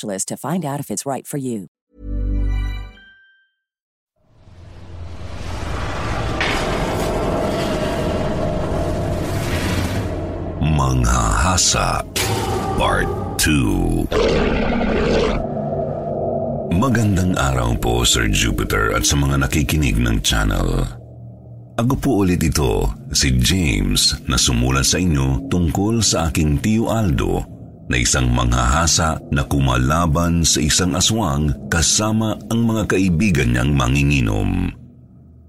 to find out if it's right for you. Manghahasa Part 2 Magandang araw po Sir Jupiter at sa mga nakikinig ng channel. Ako po ulit ito, si James na sumulat sa inyo tungkol sa aking tiyo Aldo na isang manghahasa na kumalaban sa isang aswang kasama ang mga kaibigan niyang manginginom.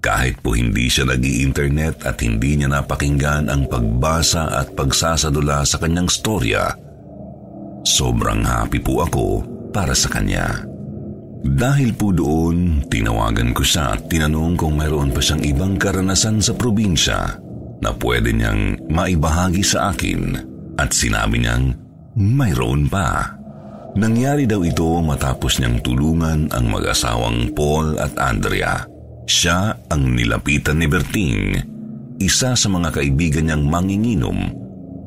Kahit po hindi siya nag internet at hindi niya napakinggan ang pagbasa at pagsasadula sa kanyang storya, sobrang happy po ako para sa kanya. Dahil po doon, tinawagan ko siya at tinanong kung mayroon pa siyang ibang karanasan sa probinsya na pwede niyang maibahagi sa akin at sinabi niyang mayroon pa. Nangyari daw ito matapos niyang tulungan ang mag-asawang Paul at Andrea. Siya ang nilapitan ni Berting, isa sa mga kaibigan niyang manginginom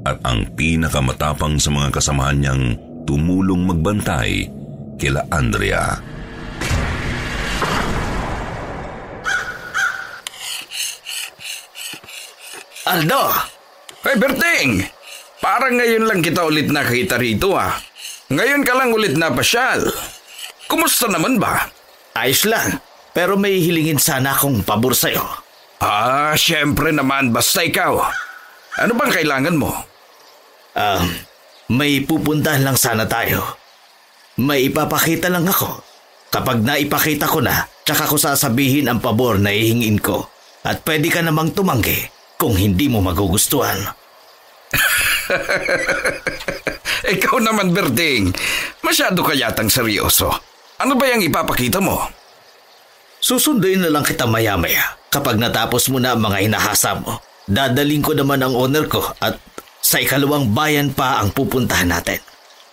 at ang pinakamatapang sa mga kasamahan niyang tumulong magbantay kila Andrea. Aldo! Hey, Berting! Parang ngayon lang kita ulit nakita rito ah. Ngayon ka lang ulit na pasyal. Kumusta naman ba? Ayos lang. Pero may hilingin sana akong pabor sa'yo. Ah, syempre naman. Basta ikaw. Ano bang kailangan mo? Um, may pupuntahan lang sana tayo. May ipapakita lang ako. Kapag naipakita ko na, tsaka ko sasabihin ang pabor na ihingin ko. At pwede ka namang tumanggi kung hindi mo magugustuhan. Ikaw naman, Berding. Masyado ka yatang seryoso. Ano ba yung ipapakita mo? Susunduin na lang kita maya-maya kapag natapos mo na ang mga hinahasa mo. Dadaling ko naman ang owner ko at sa ikalawang bayan pa ang pupuntahan natin.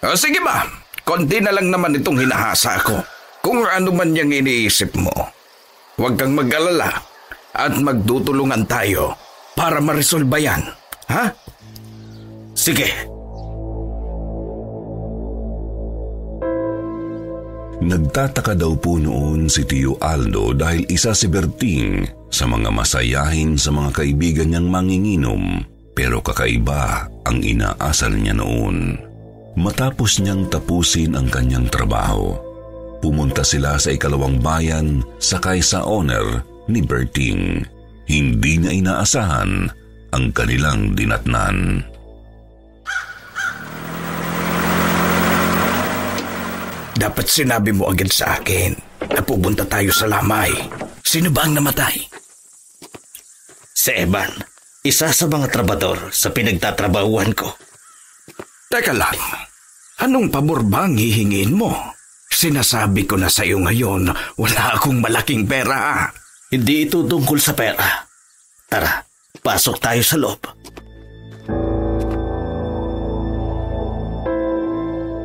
O sige ba, konti na lang naman itong hinahasa ko. Kung ano man yung iniisip mo. Huwag kang mag-alala at magdutulungan tayo para maresolba yan. Ha? Sige. Nagtataka daw po noon si Tio Aldo dahil isa si Berting sa mga masayahin sa mga kaibigan niyang manginginom pero kakaiba ang inaasal niya noon. Matapos niyang tapusin ang kanyang trabaho, pumunta sila sa ikalawang bayan sakay sa owner ni Berting. Hindi niya inaasahan ang kanilang dinatnan. Dapat sinabi mo agad sa akin na pupunta tayo sa lamay. Sino ba ang namatay? Si Evan, isa sa mga trabador sa pinagtatrabahuhan ko. Teka lang, anong pabor ba ang hihingin mo? Sinasabi ko na sa iyo ngayon, wala akong malaking pera. Hindi ito tungkol sa pera. Tara, pasok tayo sa loob.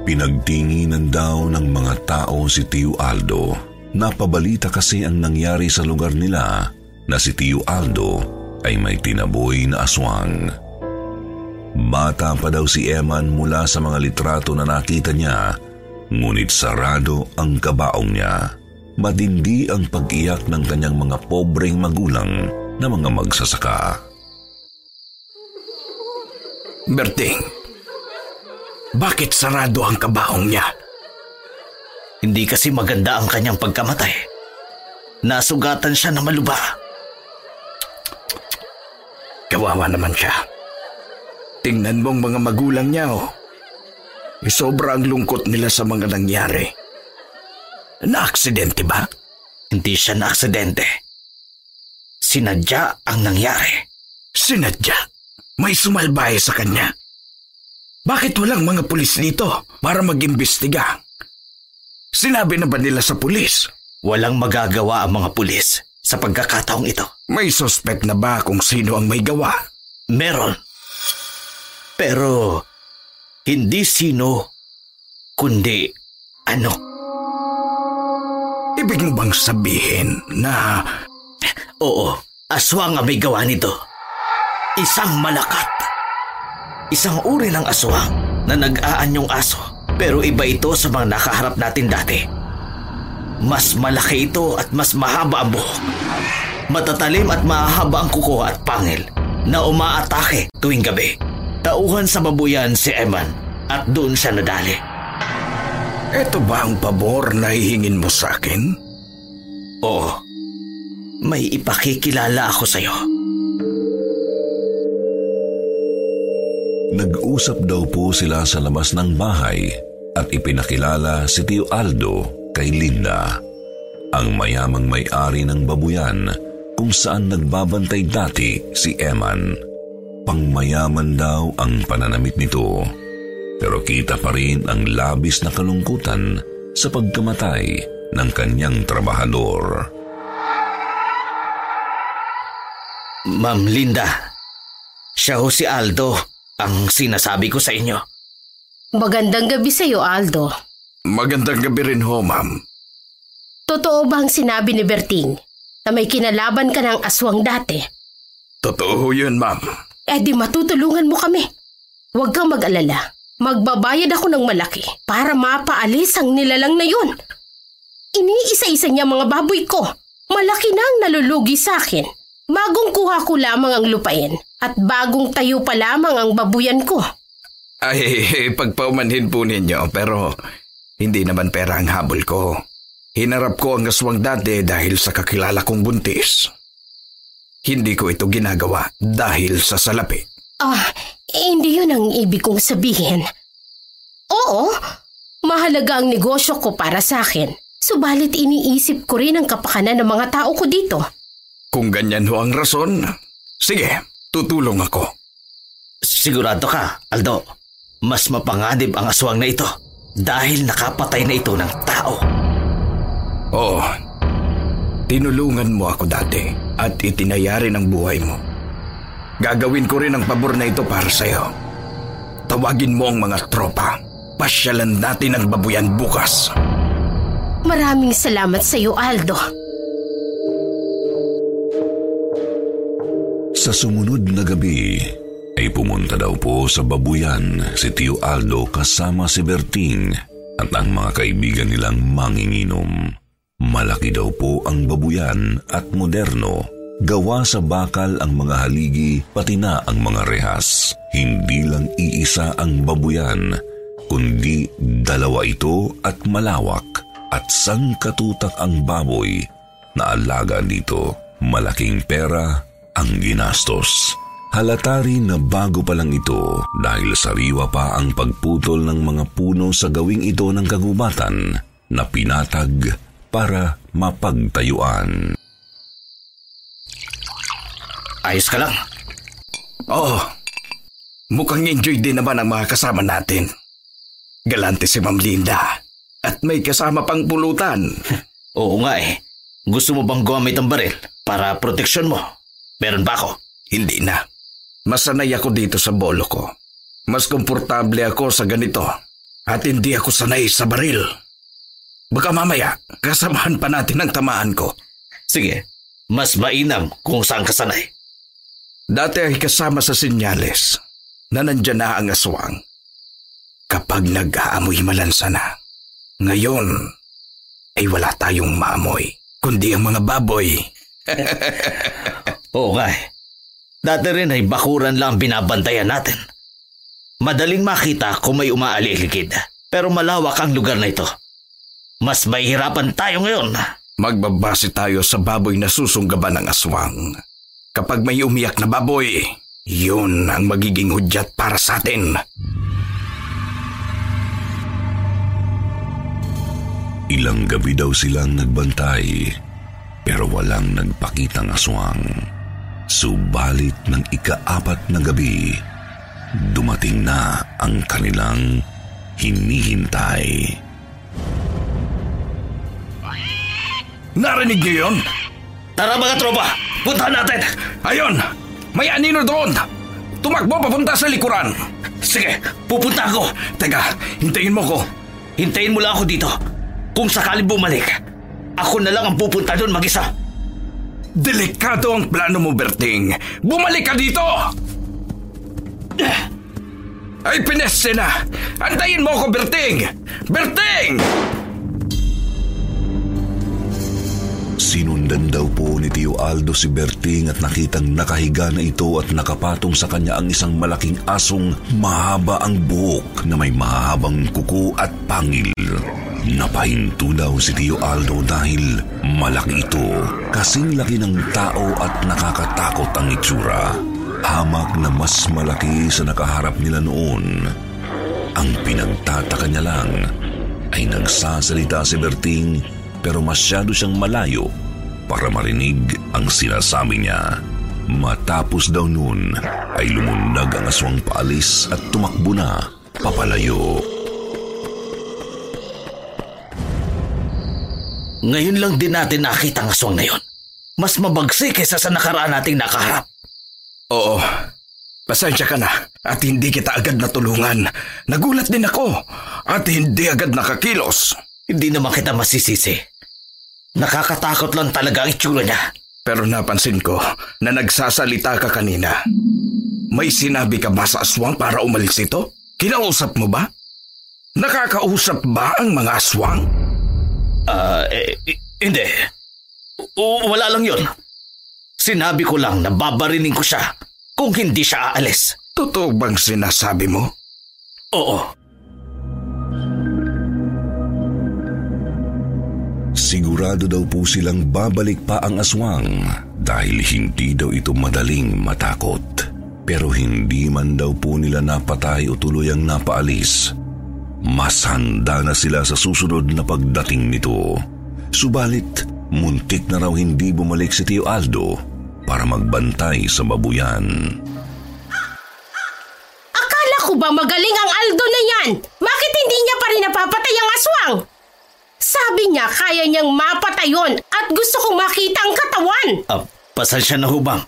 Pinagtinginan daw ng mga tao si Tio Aldo. Napabalita kasi ang nangyari sa lugar nila na si Tio Aldo ay may tinaboy na aswang. Bata pa daw si Eman mula sa mga litrato na nakita niya, ngunit sarado ang kabaong niya. Matindi ang pag-iyak ng kanyang mga pobreng magulang na mga magsasaka. Berting, bakit sarado ang kabaong niya? Hindi kasi maganda ang kanyang pagkamatay. Nasugatan siya na maluba. Kawawa naman siya. Tingnan mong mga magulang niya, oh. Eh, sobrang lungkot nila sa mga nangyari. Na-aksidente ba? Hindi siya na aksidente. Sinadya ang nangyari. Sinadya? May sumalbahe sa kanya. Bakit walang mga pulis dito para mag-imbestiga? Sinabi na ba nila sa pulis? Walang magagawa ang mga pulis sa pagkakataong ito. May suspect na ba kung sino ang may gawa? Meron. Pero hindi sino, kundi ano. Ibig mo bang sabihin na Oo, aswang ang may gawa nito. Isang malakat. Isang uri ng aswang na nag-aanyong aso pero iba ito sa mga nakaharap natin dati. Mas malaki ito at mas mahaba ang buhok. Matatalim at mahahaba ang kuko at pangil na umaatake tuwing gabi. Tauhan sa babuyan si Eman at doon siya nadali. eto ba ang pabor na hihingin mo sa akin? Oo, may ipakikilala ako sa'yo. Nag-usap daw po sila sa labas ng bahay at ipinakilala si Tio Aldo kay Linda, ang mayamang may-ari ng babuyan kung saan nagbabantay dati si Eman. Pangmayaman daw ang pananamit nito, pero kita pa rin ang labis na kalungkutan sa pagkamatay ng kanyang trabahador. Ma'am Linda, siya ho si Aldo ang sinasabi ko sa inyo. Magandang gabi sa iyo, Aldo. Magandang gabi rin ho, ma'am. Totoo ba ang sinabi ni Berting na may kinalaban ka ng aswang dati? Totoo ho yun, ma'am. Eh di matutulungan mo kami. Huwag kang mag-alala. Magbabayad ako ng malaki para mapaalis ang nilalang na yun. Iniisa-isa niya mga baboy ko. Malaki na ang nalulugi sa akin. Bagong kuha ko lamang ang lupain at bagong tayo pa lamang ang babuyan ko. Ay, pagpaumanhin po ninyo, pero hindi naman pera ang habol ko. Hinarap ko ang aswang dati dahil sa kakilala kong buntis. Hindi ko ito ginagawa dahil sa salapi. Ah, eh, hindi yun ang ibig kong sabihin. Oo, mahalaga ang negosyo ko para sa akin. Subalit iniisip ko rin ang kapakanan ng mga tao ko dito. Kung ganyan ho ang rason, sige, tutulong ako. Sigurado ka, Aldo. Mas mapanganib ang aswang na ito dahil nakapatay na ito ng tao. Oo, tinulungan mo ako dati at itinayari ng buhay mo. Gagawin ko rin ang pabor na ito para sa'yo. Tawagin mo ang mga tropa. Pasyalan natin ang babuyan bukas. Maraming salamat sa iyo, Aldo. Sa sumunod na gabi, ay pumunta daw po sa babuyan si Tio Aldo kasama si Berting at ang mga kaibigan nilang manginginom. Malaki daw po ang babuyan at moderno. Gawa sa bakal ang mga haligi pati na ang mga rehas. Hindi lang iisa ang babuyan, kundi dalawa ito at malawak at sangkatutak ang baboy na alaga dito. Malaking pera ang ginastos. Halata rin na bago pa lang ito dahil sariwa pa ang pagputol ng mga puno sa gawing ito ng kagubatan na pinatag para mapagtayuan. Ayos ka lang. Oo, mukhang enjoy din naman ang mga kasama natin. Galante si Ma'am Linda at may kasama pang pulutan. Oo nga eh. Gusto mo bang gumamit ang baril para proteksyon mo? Meron ba ako? Hindi na. Masanay ako dito sa bolo ko. Mas komportable ako sa ganito at hindi ako sanay sa baril. Baka mamaya, kasamahan pa natin ang tamaan ko. Sige, mas mainam kung saan ka sanay. Dati ay kasama sa sinyales na nandyan na ang aswang. Kapag nag-aamoy malansa na. Ngayon, ay wala tayong maamoy, kundi ang mga baboy. Oo nga eh. Dati rin ay bakuran lang ang binabantayan natin. Madaling makita kung may umaaliligid, pero malawak ang lugar na ito. Mas mahihirapan tayo ngayon. Magbabase tayo sa baboy na susunggaban ng aswang. Kapag may umiyak na baboy, yun ang magiging hudyat para sa atin. Ilang gabi daw silang nagbantay, pero walang nagpakitang aswang. Subalit ng ikaapat na gabi, dumating na ang kanilang hinihintay. Narinig niyo yun? Tara mga tropa, puntahan natin. Ayon! May anino doon! Tumakbo papunta sa likuran! Sige, pupunta ako. Teka, hintayin mo ko. Hintayin mo lang ako dito. Kung sakaling bumalik, ako na lang ang pupunta doon mag-isa. Delikado ang plano mo, Berting. Bumalik ka dito! Ay, pinesse na! Antayin mo ko, Berting! Berting! Sinundan daw po ni Tio Aldo si Berting at nakitang nakahiga na ito at nakapatong sa kanya ang isang malaking asong mahaba ang buhok na may mahabang kuko at pangil. Napahinto daw si Tio Aldo dahil malaki ito, kasing laki ng tao at nakakatakot ang itsura. Hamak na mas malaki sa nakaharap nila noon. Ang pinagtataka niya lang ay nagsasalita si Berting pero masyado siyang malayo para marinig ang sinasabi niya. Matapos daw noon ay lumundag ang aswang paalis at tumakbo na papalayo. Ngayon lang din natin nakita ang aswang na yon. Mas mabagsik kaysa sa nakaraan nating nakaharap. Oo. Pasensya ka na at hindi kita agad natulungan. Nagulat din ako at hindi agad nakakilos. Hindi naman kita masisisi. Nakakatakot lang talaga ang itsura niya. Pero napansin ko na nagsasalita ka kanina. May sinabi ka ba sa aswang para umalis ito? Kinausap mo ba? Nakakausap ba ang mga aswang? Ah, eh, eh, hindi. O, wala lang yon. Sinabi ko lang na babarinin ko siya kung hindi siya aalis. Totoo bang sinasabi mo? Oo. Sigurado daw po silang babalik pa ang aswang dahil hindi daw ito madaling matakot. Pero hindi man daw po nila napatay o tuluyang napaalis. Mas handa na sila sa susunod na pagdating nito. Subalit, muntik na raw hindi bumalik si Tio Aldo para magbantay sa babuyan. Akala ko ba magaling ang Aldo na yan? Bakit hindi niya pa rin napapatay ang aswang? Sabi niya kaya niyang mapatay yon at gusto kong makita ang katawan. Ah, pasensya na ho, ma'am.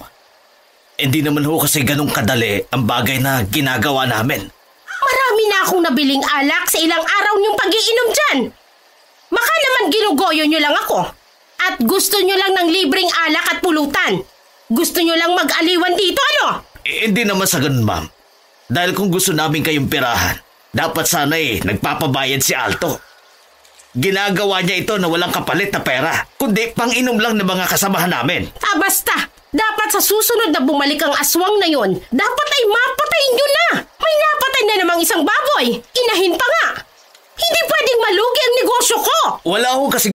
Hindi naman ho kasi ganong kadali ang bagay na ginagawa namin. Marami na akong nabiling alak sa ilang araw niyong pagiinom dyan. Baka naman ginugoyo niyo lang ako. At gusto niyo lang ng libreng alak at pulutan. Gusto niyo lang mag-aliwan dito, ano? Eh, hindi naman sa ganun, ma'am. Dahil kung gusto namin kayong pirahan, dapat sana eh, nagpapabayad si Alto. Ginagawa niya ito na walang kapalit na pera, kundi pang-inom lang ng mga kasamahan namin. Ah, basta. Dapat sa susunod na bumalik ang aswang na yon, dapat ay mapatayin niyo na. May napatay na namang isang baboy. Inahin pa nga. Hindi pwedeng malugi ang negosyo ko. Wala ho kasi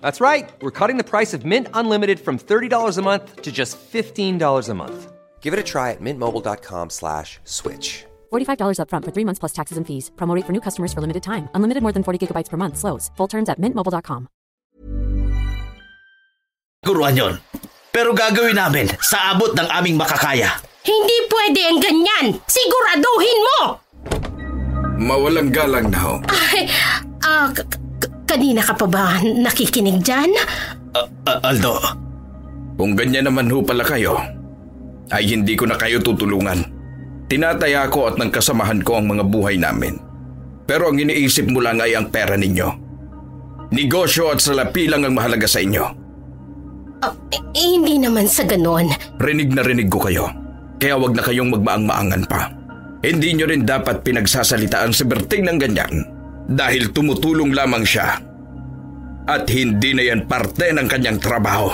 That's right. We're cutting the price of Mint Unlimited from $30 a month to just $15 a month. Give it a try at mintmobile.com slash switch. $45 upfront for three months plus taxes and fees. Promo rate for new customers for limited time. Unlimited more than 40 gigabytes per month. Slows. Full terms at mintmobile.com. Guruan yon. Pero gagawin namin sa abot ng aming makakaya. Hindi pwede ang ganyan! Siguraduhin mo! Mawalang galang na ho. Ay, ah, k- k- kanina ka pa ba nakikinig dyan? Ah, Aldo, Kung ganyan naman ho pala kayo, ay hindi ko na kayo tutulungan. Tinataya ko at ng kasamahan ko ang mga buhay namin. Pero ang iniisip mo lang ay ang pera ninyo. Negosyo at salapi lang ang mahalaga sa inyo. Ah, eh, hindi naman sa ganon. Rinig na rinig ko kayo. Kaya wag na kayong magmaang-maangan pa. Hindi nyo rin dapat pinagsasalitaan si Berting ng ganyan. Dahil tumutulong lamang siya. At hindi na yan parte ng kanyang trabaho.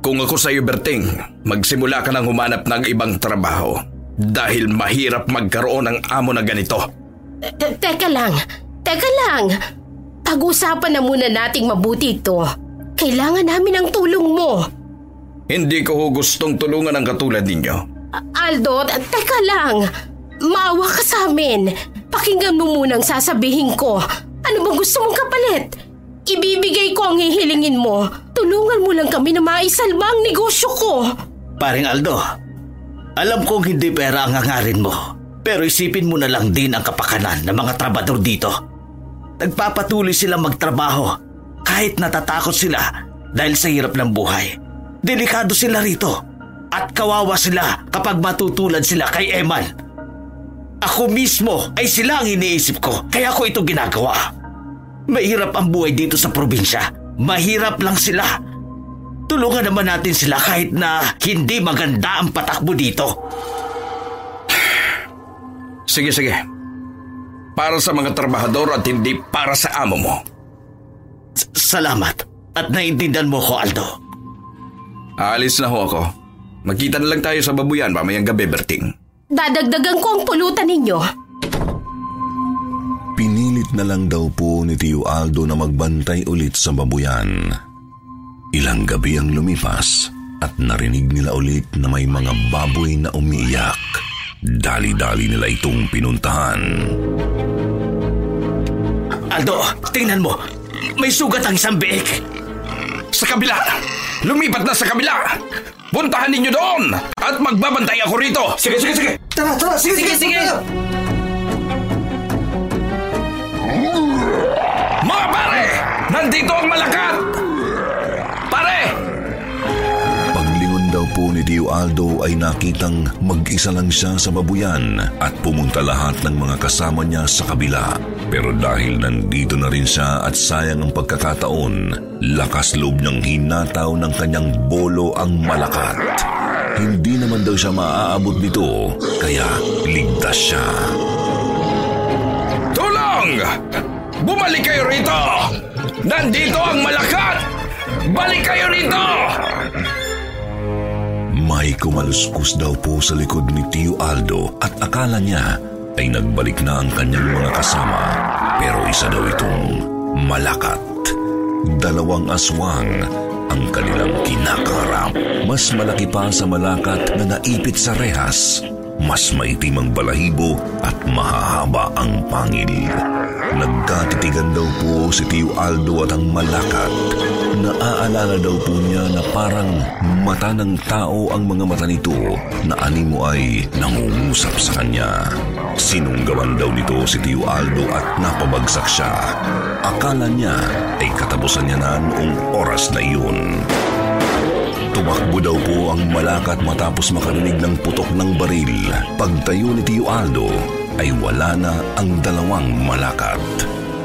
Kung ako sa iyo, Berting, magsimula ka nang humanap ng ibang trabaho. Dahil mahirap magkaroon ng amo na ganito. Te- Teka lang, teka lang. Pag-usapan na muna nating mabuti ito. Kailangan namin ang tulong mo. Hindi ko ho gustong tulungan ang katulad ninyo. Aldo, te- teka lang. Maawa ka sa amin. Pakinggan mo muna ang sasabihin ko. Ano bang gusto mong kapalit? Ibibigay ko ang hihilingin mo. Tulungan mo lang kami na maisalba ang negosyo ko. paring Aldo, alam kong hindi pera ang hangarin mo. Pero isipin mo na lang din ang kapakanan ng mga trabador dito. Nagpapatuloy silang magtrabaho kahit natatakot sila dahil sa hirap ng buhay. Delikado sila rito at kawawa sila kapag matutulad sila kay Eman. Ako mismo ay sila ang iniisip ko kaya ko ito ginagawa. Mahirap ang buhay dito sa probinsya. Mahirap lang sila. Tulungan naman natin sila kahit na hindi maganda ang patakbo dito. Sige, sige. Para sa mga trabahador at hindi para sa amo mo. S- Salamat at naiintindihan mo ko, Aldo. Aalis na ho ako. Magkita na lang tayo sa babuyan mamayang gabi, Berting. Dadagdagan ko ang pulutan ninyo. Pinilit na lang daw po ni Tio Aldo na magbantay ulit sa babuyan. Ilang gabi ang lumipas at narinig nila ulit na may mga baboy na umiiyak. Dali-dali nila itong pinuntahan. Aldo, tingnan mo. May sugat ang isang biik. Sa kabila! Lumipat na sa kabila! Puntahan ninyo doon! At magbabantay ako rito! Sige, sige, sige! Tara, tara, sige, sige, sige. Mga pare! Nandito ang malakat! Pare! Paglingon daw po ni Tio Aldo ay nakitang mag-isa lang siya sa babuyan at pumunta lahat ng mga kasama niya sa kabila. Pero dahil nandito na rin siya at sayang ang pagkakataon, lakas loob niyang hinataw ng kanyang bolo ang malakat. Hindi naman daw siya maaabot nito, kaya ligtas siya. Tulong! Bumalik kayo rito! Nandito ang malakat! Balik kayo rito! May kumaluskus daw po sa likod ni Tio Aldo at akala niya ay nagbalik na ang kanyang mga kasama. Pero isa daw itong malakat. Dalawang aswang ang kanilang kinakaharap. Mas malaki pa sa malakat na naipit sa rehas. Mas maitim ang balahibo at mahahaba ang pangil. Nagkatitigan daw po si Tio Aldo at ang malakat. Naaalala daw po niya na parang mata ng tao ang mga mata nito na animo ay nangungusap sa kanya. Sinunggawan daw nito si Tio Aldo at napabagsak siya. Akala niya ay katapusan niya na noong oras na iyon. Tumakbo daw po ang malakat matapos makarinig ng putok ng baril. Pagtayo ni Tio Aldo ay wala na ang dalawang malakat.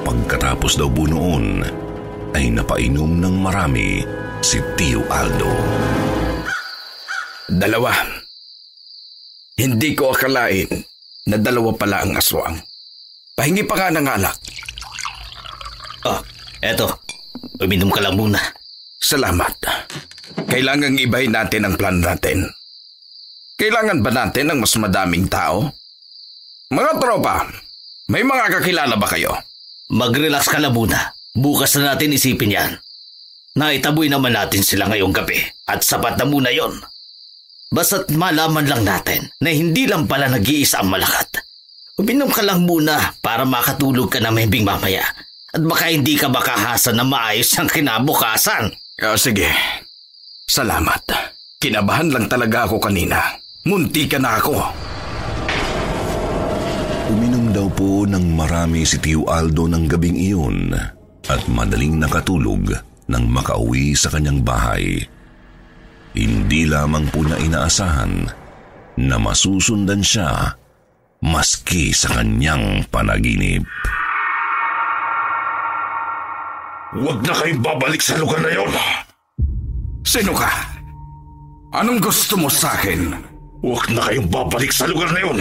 Pagkatapos daw po noon ay napainom ng marami si Tio Aldo. Dalawa. Hindi ko akalain na dalawa pala ang aswang. Pahingi pa nga ng alak. Oh, eto. Uminom ka lang muna. Salamat. Kailangang ibahin natin ang plan natin. Kailangan ba natin ng mas madaming tao? Mga tropa, may mga kakilala ba kayo? Mag-relax ka na muna. Bukas na natin isipin yan. Naitaboy naman natin sila ngayong gabi at sapat na muna yon. Basta't malaman lang natin na hindi lang pala nag-iisa ang malakat. Uminom ka lang muna para makatulog ka na mahimbing mamaya at baka hindi ka makahasa na maayos ang kinabukasan. Ah, sige. Salamat. Kinabahan lang talaga ako kanina. Munti ka na ako. Uminom daw po ng marami si Tio Aldo ng gabing iyon at madaling nakatulog nang makauwi sa kanyang bahay. Hindi lamang po niya inaasahan na masusundan siya maski sa kanyang panaginip. Huwag na kayong babalik sa lugar na yon. Sino ka? Anong gusto mo sa akin? Huwag na kayong babalik sa lugar na yon.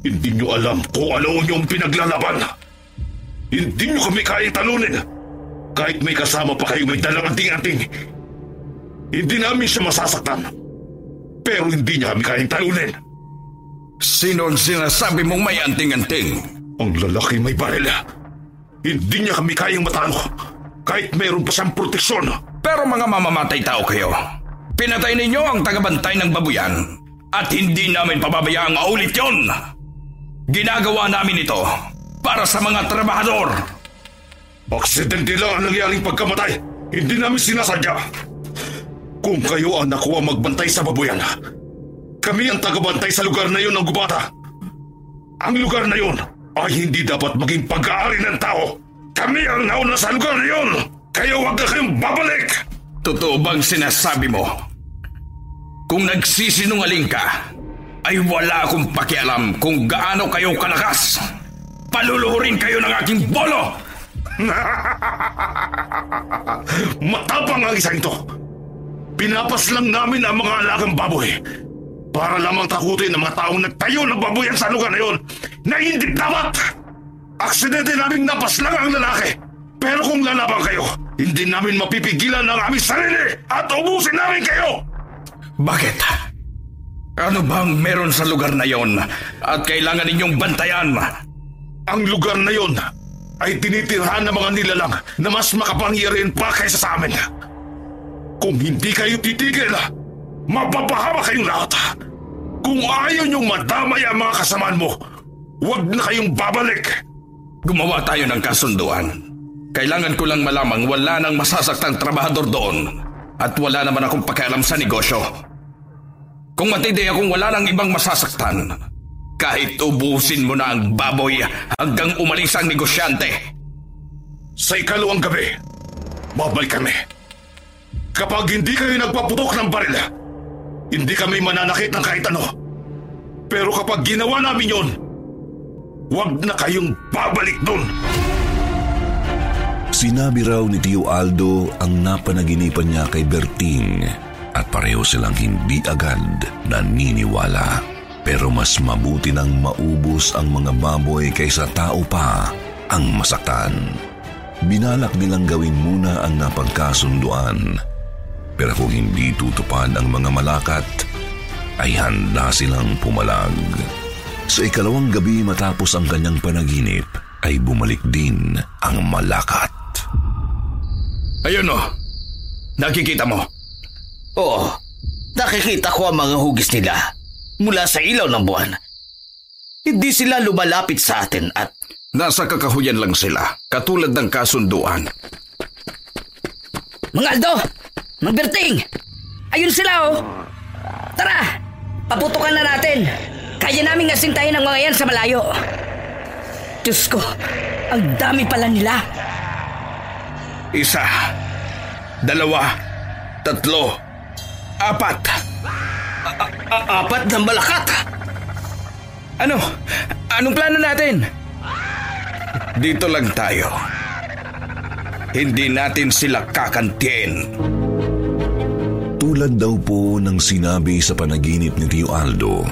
Hindi nyo alam kung ano yung pinaglalaban. Hindi nyo kami kayang talunin. Kahit may kasama pa kayo may dalang anting-anting. Hindi namin siya masasaktan. Pero hindi niya kami kayang talunin. Sino ang sinasabi mong may anting-anting? Ang lalaki may baril. Hindi niya kami kayang matalo. Kahit mayroon pa siyang proteksyon. Pero mga mamamatay tao kayo. Pinatay ninyo ang tagabantay ng babuyan at hindi namin pababayaang maulit yon. Ginagawa namin ito para sa mga trabahador. Aksidente lang ang nangyaring pagkamatay. Hindi namin sinasadya. Kung kayo ang nakuha magbantay sa babuyan, kami ang tagabantay sa lugar na yon ng gubata. Ang lugar na yon ay hindi dapat maging pag-aari ng tao. Kami ang nauna sa lugar na yon. Kaya huwag na kayong babalik! Totoo bang sinasabi mo? Kung nagsisinungaling ka, ay wala akong pakialam kung gaano kayo kalakas. Paluluhurin kayo ng aking bolo! Matapang ang isang ito. Pinapas lang namin ang mga alagang baboy para lamang takutin ang mga taong nagtayo ng baboyan sa lugar na yon na hindi dapat. Aksidente naming napas lang ang lalaki. Pero kung lalaban kayo, hindi namin mapipigilan ang aming sarili at ubusin namin kayo! Bakit? Ano bang meron sa lugar na yon at kailangan ninyong bantayan? Ang lugar na yon ay tinitirhan ng mga nilalang na mas makapangyarihan pa kaysa sa amin. Kung hindi kayo titigil, mapapahawa kayong lahat. Kung ayaw niyong madamay ang mga kasamaan mo, huwag na kayong babalik. Gumawa tayo ng kasunduan. Kailangan ko lang malamang wala nang masasaktang trabahador doon at wala naman akong pakialam sa negosyo. Kung matindi akong wala nang ibang masasaktan, kahit ubusin mo na ang baboy hanggang umalis ang negosyante. Sa ikalawang gabi, babalik kami. Kapag hindi kayo nagpaputok ng baril, hindi kami mananakit ng kahit ano. Pero kapag ginawa namin yon, huwag na kayong babalik doon. Sinabi raw ni Tio Aldo ang napanaginipan niya kay Berting at pareho silang hindi agad naniniwala. Pero mas mabuti nang maubos ang mga baboy kaysa tao pa ang masaktan. Binalak nilang gawin muna ang napagkasunduan. Pero kung hindi tutupad ang mga malakat, ay handa silang pumalag. Sa ikalawang gabi matapos ang kanyang panaginip, ay bumalik din ang malakat. Ayun o, nakikita mo. Oo, nakikita ko ang mga hugis nila mula sa ilaw ng buwan. Hindi sila lumalapit sa atin at Nasa kakahuyan lang sila, katulad ng kasunduan. Mga Aldo! Magberting! Ayun sila oh! Tara! Paputukan na natin! Kaya namin asintayin ang mga yan sa malayo. Diyos ko, ang dami pala nila. Isa, dalawa, tatlo, apat. a- apat na malakat. Ano? Anong plano natin? Dito lang tayo. Hindi natin sila kakantiin. Tulad daw po ng sinabi sa panaginip ni Tio Aldo,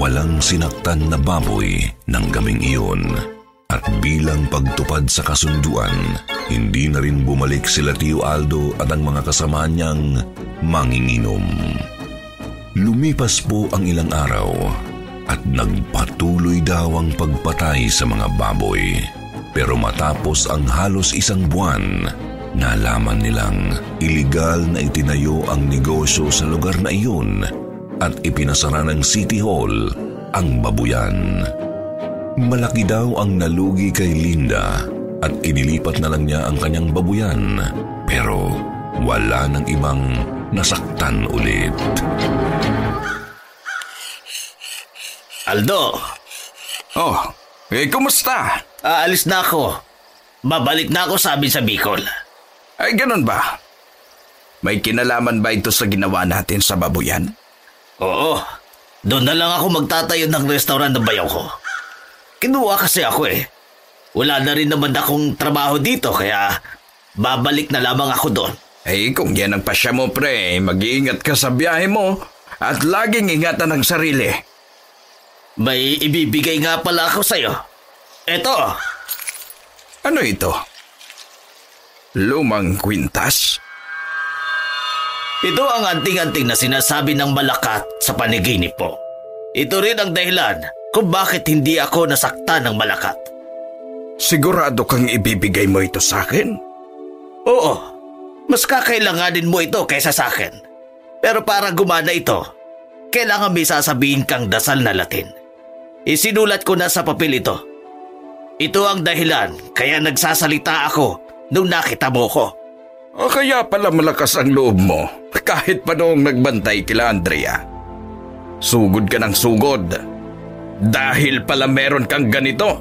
walang sinaktan na baboy ng gaming iyon. At bilang pagtupad sa kasunduan, hindi na rin bumalik sila Tio Aldo at ang mga kasama niyang manginginom. Lumipas po ang ilang araw at nagpatuloy daw ang pagpatay sa mga baboy. Pero matapos ang halos isang buwan, nalaman nilang iligal na itinayo ang negosyo sa lugar na iyon at ipinasara ng City Hall ang babuyan. Malaki daw ang nalugi kay Linda at inilipat na lang niya ang kanyang babuyan pero wala ng ibang nasaktan ulit. Aldo, Oh, eh kumusta? aalis na ako. Babalik na ako sa amin sa Bicol. Ay ganun ba? May kinalaman ba ito sa ginawa natin sa babuyan? Oo, doon na lang ako magtatayo ng restaurant ng bayaw ko. Kinuha kasi ako eh. Wala na rin naman akong trabaho dito kaya babalik na lamang ako doon. Eh kung yan ang pasya mo pre, mag-iingat ka sa biyahe mo at laging ingatan ang sarili. May ibibigay nga pala ako sa'yo. Eto, Ano ito? Lumang kwintas? ito ang anting-anting na sinasabi ng malakat sa paniginip po. Ito rin ang dahilan kung bakit hindi ako nasaktan ng malakat. Sigurado kang ibibigay mo ito sa akin? Oo, mas kakailanganin mo ito kaysa sa akin. Pero para gumana ito, kailangan may sasabihin kang dasal na Latin. Isinulat ko na sa papel ito. Ito ang dahilan kaya nagsasalita ako nung nakita mo ko. O kaya pala malakas ang loob mo kahit pa noong nagbantay kila Andrea. Sugod ka ng sugod. Dahil pala meron kang ganito.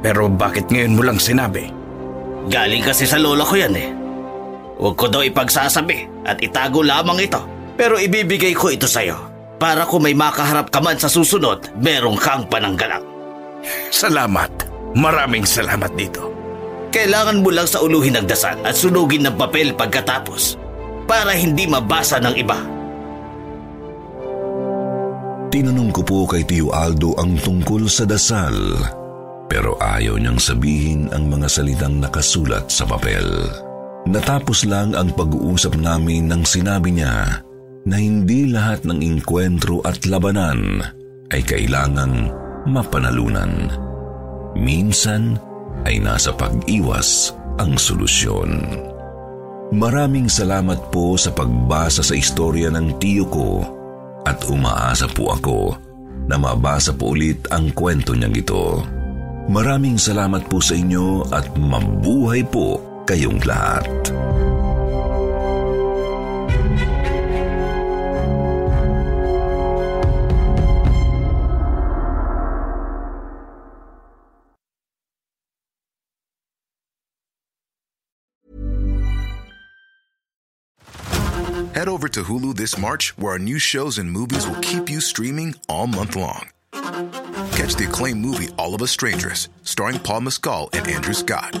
Pero bakit ngayon mo lang sinabi? Galing kasi sa lola ko yan eh. Huwag ko daw ipagsasabi at itago lamang ito. Pero ibibigay ko ito sa'yo. Para kung may makaharap ka man sa susunod, merong kang pananggalang. Salamat. Maraming salamat dito. Kailangan mo lang sa uluhin ng dasal at sunugin ng papel pagkatapos para hindi mabasa ng iba. Tinanong ko po kay Tio Aldo ang tungkol sa dasal, pero ayaw niyang sabihin ang mga salitang nakasulat sa papel. Natapos lang ang pag-uusap namin nang sinabi niya na hindi lahat ng inkwentro at labanan ay kailangang mapanalunan. Minsan ay nasa pag-iwas ang solusyon. Maraming salamat po sa pagbasa sa istorya ng tiyo ko at umaasa po ako na mabasa po ulit ang kwento niyang ito. Maraming salamat po sa inyo at mabuhay po kayong lahat. Head over to Hulu this March, where our new shows and movies will keep you streaming all month long. Catch the acclaimed movie All of Us Strangers, starring Paul Mescal and Andrew Scott.